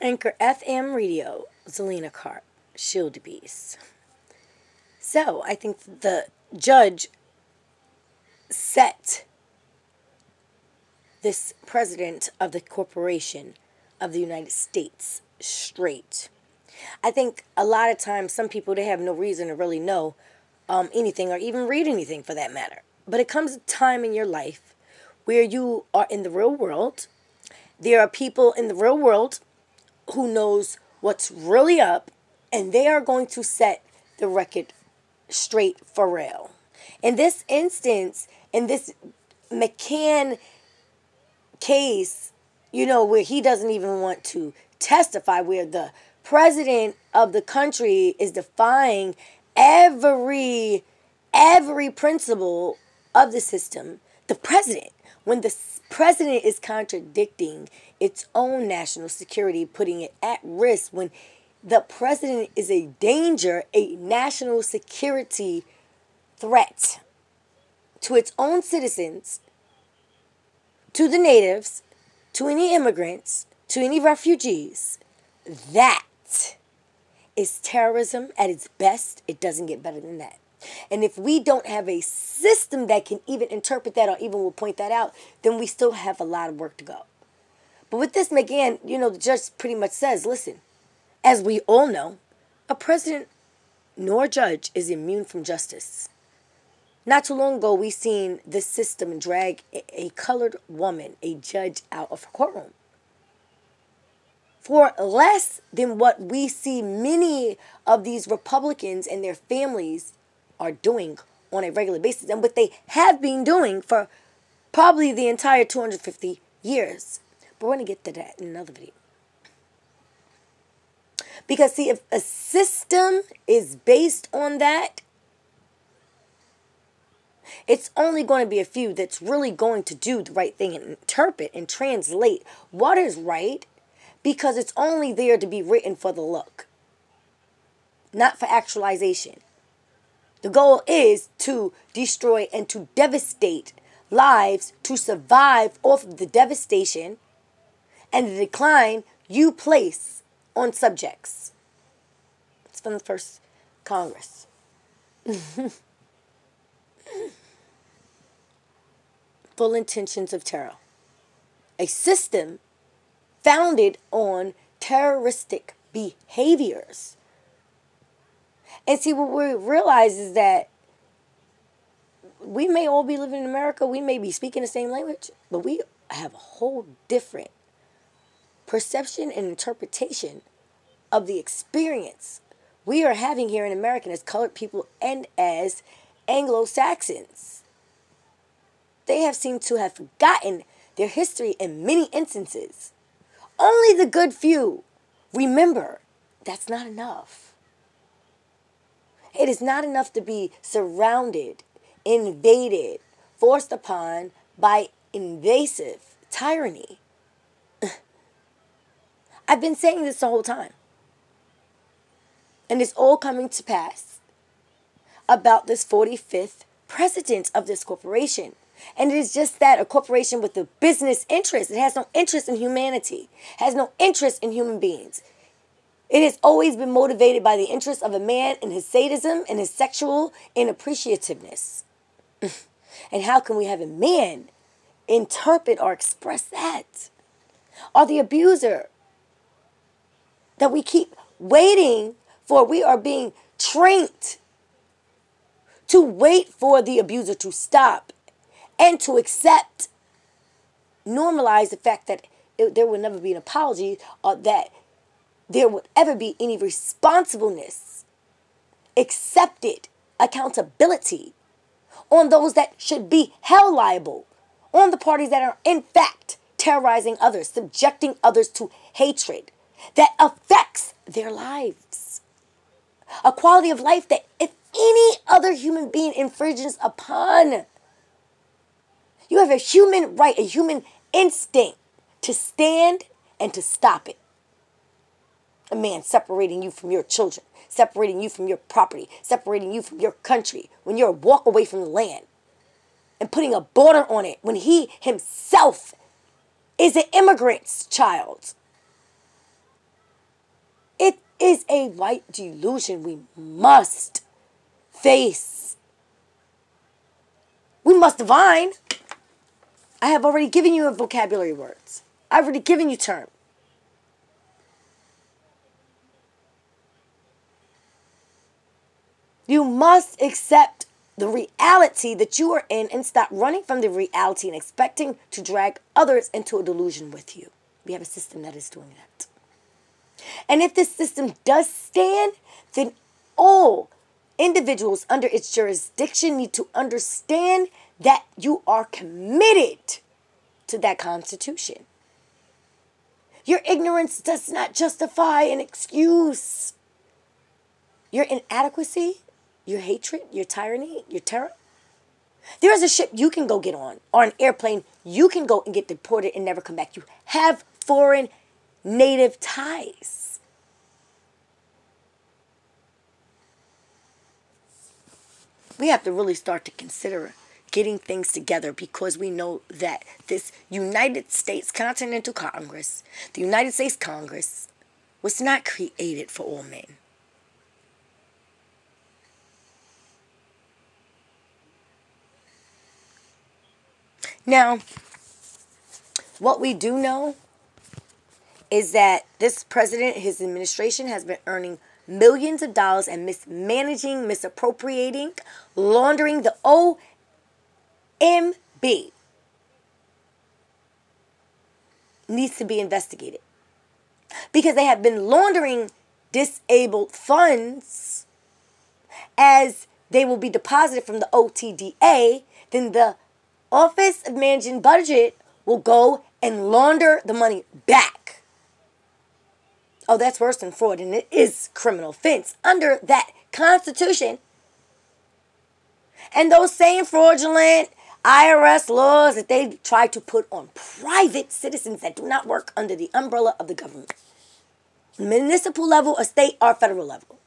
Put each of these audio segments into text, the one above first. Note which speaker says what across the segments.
Speaker 1: Anchor FM Radio, Zelina Carp, Shield Beast. So I think the judge set this president of the corporation of the United States straight. I think a lot of times some people they have no reason to really know um, anything or even read anything for that matter. But it comes a time in your life where you are in the real world. There are people in the real world who knows what's really up and they are going to set the record straight for real. In this instance, in this McGahn case, you know, where he doesn't even want to testify, where the president of the country is defying every every principle of the system, the president, when the president is contradicting its own national security, putting it at risk when the president is a danger, a national security threat to its own citizens, to the natives, to any immigrants, to any refugees. That is terrorism at its best. It doesn't get better than that. And if we don't have a system that can even interpret that or even will point that out, then we still have a lot of work to go. But with this, McGahn, you know, the judge pretty much says, listen, as we all know, a president nor judge is immune from justice. Not too long ago, we seen this system drag a colored woman, a judge, out of her courtroom for less than what we see many of these Republicans and their families are doing on a regular basis and what they have been doing for probably the entire 250 years. But we're going to get to that in another video. Because, see, if a system is based on that, it's only going to be a few that's really going to do the right thing and interpret and translate what is right because it's only there to be written for the look, not for actualization. The goal is to destroy and to devastate lives to survive off of the devastation and the decline you place on subjects. It's from the first Congress. Full intentions of terror. A system founded on terroristic behaviors. And see, what we realize is that we may all be living in America, we may be speaking the same language, but we have a whole different perception and interpretation of the experience we are having here in America as colored people and as Anglo Saxons. They have seemed to have forgotten their history in many instances. Only the good few remember that's not enough. It is not enough to be surrounded, invaded, forced upon by invasive tyranny. I've been saying this the whole time. And it's all coming to pass about this 45th president of this corporation. And it is just that a corporation with a business interest. It has no interest in humanity, has no interest in human beings. It has always been motivated by the interest of a man and his sadism and his sexual inappreciativeness. and how can we have a man interpret or express that? Or the abuser that we keep waiting for, we are being trained to wait for the abuser to stop and to accept, normalize the fact that it, there will never be an apology or that there would ever be any responsibleness, accepted accountability on those that should be held liable, on the parties that are in fact terrorizing others, subjecting others to hatred that affects their lives. A quality of life that if any other human being infringes upon, you have a human right, a human instinct to stand and to stop it. A man separating you from your children, separating you from your property, separating you from your country when you're a walk away from the land and putting a border on it when he himself is an immigrant's child. It is a white delusion we must face. We must divine. I have already given you a vocabulary words. I've already given you terms. You must accept the reality that you are in and stop running from the reality and expecting to drag others into a delusion with you. We have a system that is doing that. And if this system does stand, then all individuals under its jurisdiction need to understand that you are committed to that Constitution. Your ignorance does not justify an excuse. Your inadequacy your hatred, your tyranny, your terror. There is a ship you can go get on, or an airplane you can go and get deported and never come back. You have foreign native ties. We have to really start to consider getting things together because we know that this United States Continental Congress, the United States Congress, was not created for all men. Now, what we do know is that this president, his administration, has been earning millions of dollars and mismanaging, misappropriating, laundering the OMB needs to be investigated. Because they have been laundering disabled funds as they will be deposited from the OTDA, then the Office of Managing Budget will go and launder the money back. Oh, that's worse than fraud, and it is criminal offense under that Constitution. And those same fraudulent IRS laws that they try to put on private citizens that do not work under the umbrella of the government, municipal level, a state, or federal level.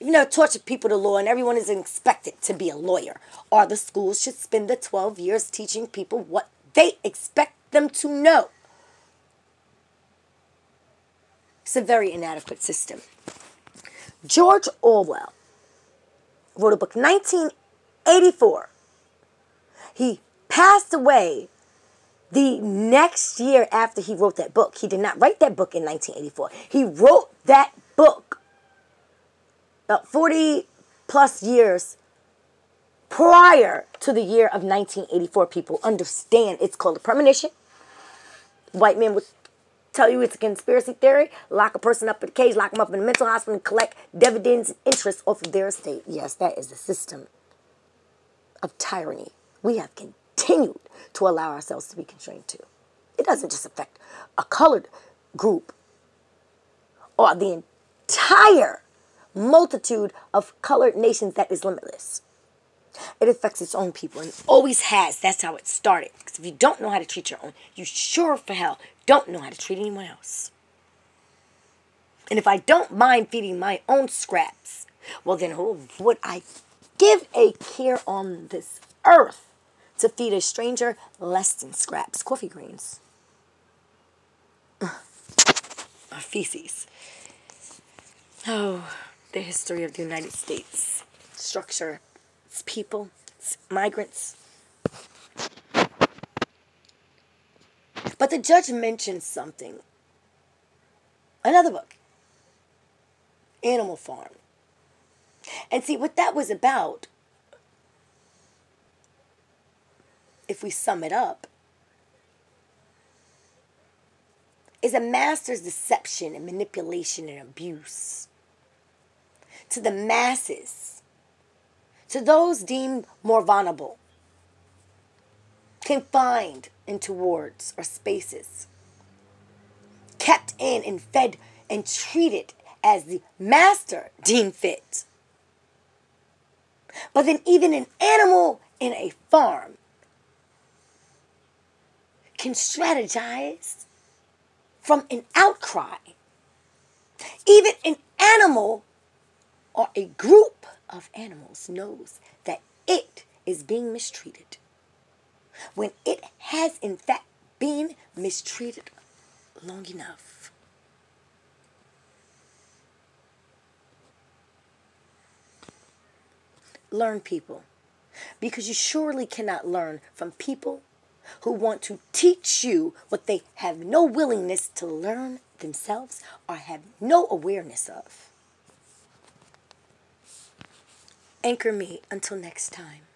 Speaker 1: You know, torture people to law and everyone is expected to be a lawyer. Or the schools should spend the 12 years teaching people what they expect them to know. It's a very inadequate system. George Orwell wrote a book, 1984. He passed away the next year after he wrote that book. He did not write that book in 1984. He wrote that book 40 plus years prior to the year of 1984. People understand it's called a premonition. White men would tell you it's a conspiracy theory, lock a person up in a cage, lock them up in a mental hospital, and collect dividends and interest off of their estate. Yes, that is the system of tyranny we have continued to allow ourselves to be constrained to. It doesn't just affect a colored group or the entire multitude of colored nations that is limitless. It affects its own people and always has. That's how it started. Because if you don't know how to treat your own, you sure for hell don't know how to treat anyone else. And if I don't mind feeding my own scraps, well, then who would I give a care on this earth to feed a stranger less than scraps? Coffee greens. Or feces. Oh the history of the United States structure, its people, its migrants. But the judge mentioned something. Another book, Animal Farm. And see, what that was about, if we sum it up, is a master's deception and manipulation and abuse to the masses, to those deemed more vulnerable, confined into wards or spaces, kept in and fed and treated as the master deemed fit. But then, even an animal in a farm can strategize from an outcry. Even an animal or a group of animals knows that it is being mistreated. When it has in fact been mistreated long enough. Learn people. Because you surely cannot learn from people who want to teach you what they have no willingness to learn themselves or have no awareness of. Anchor me until next time.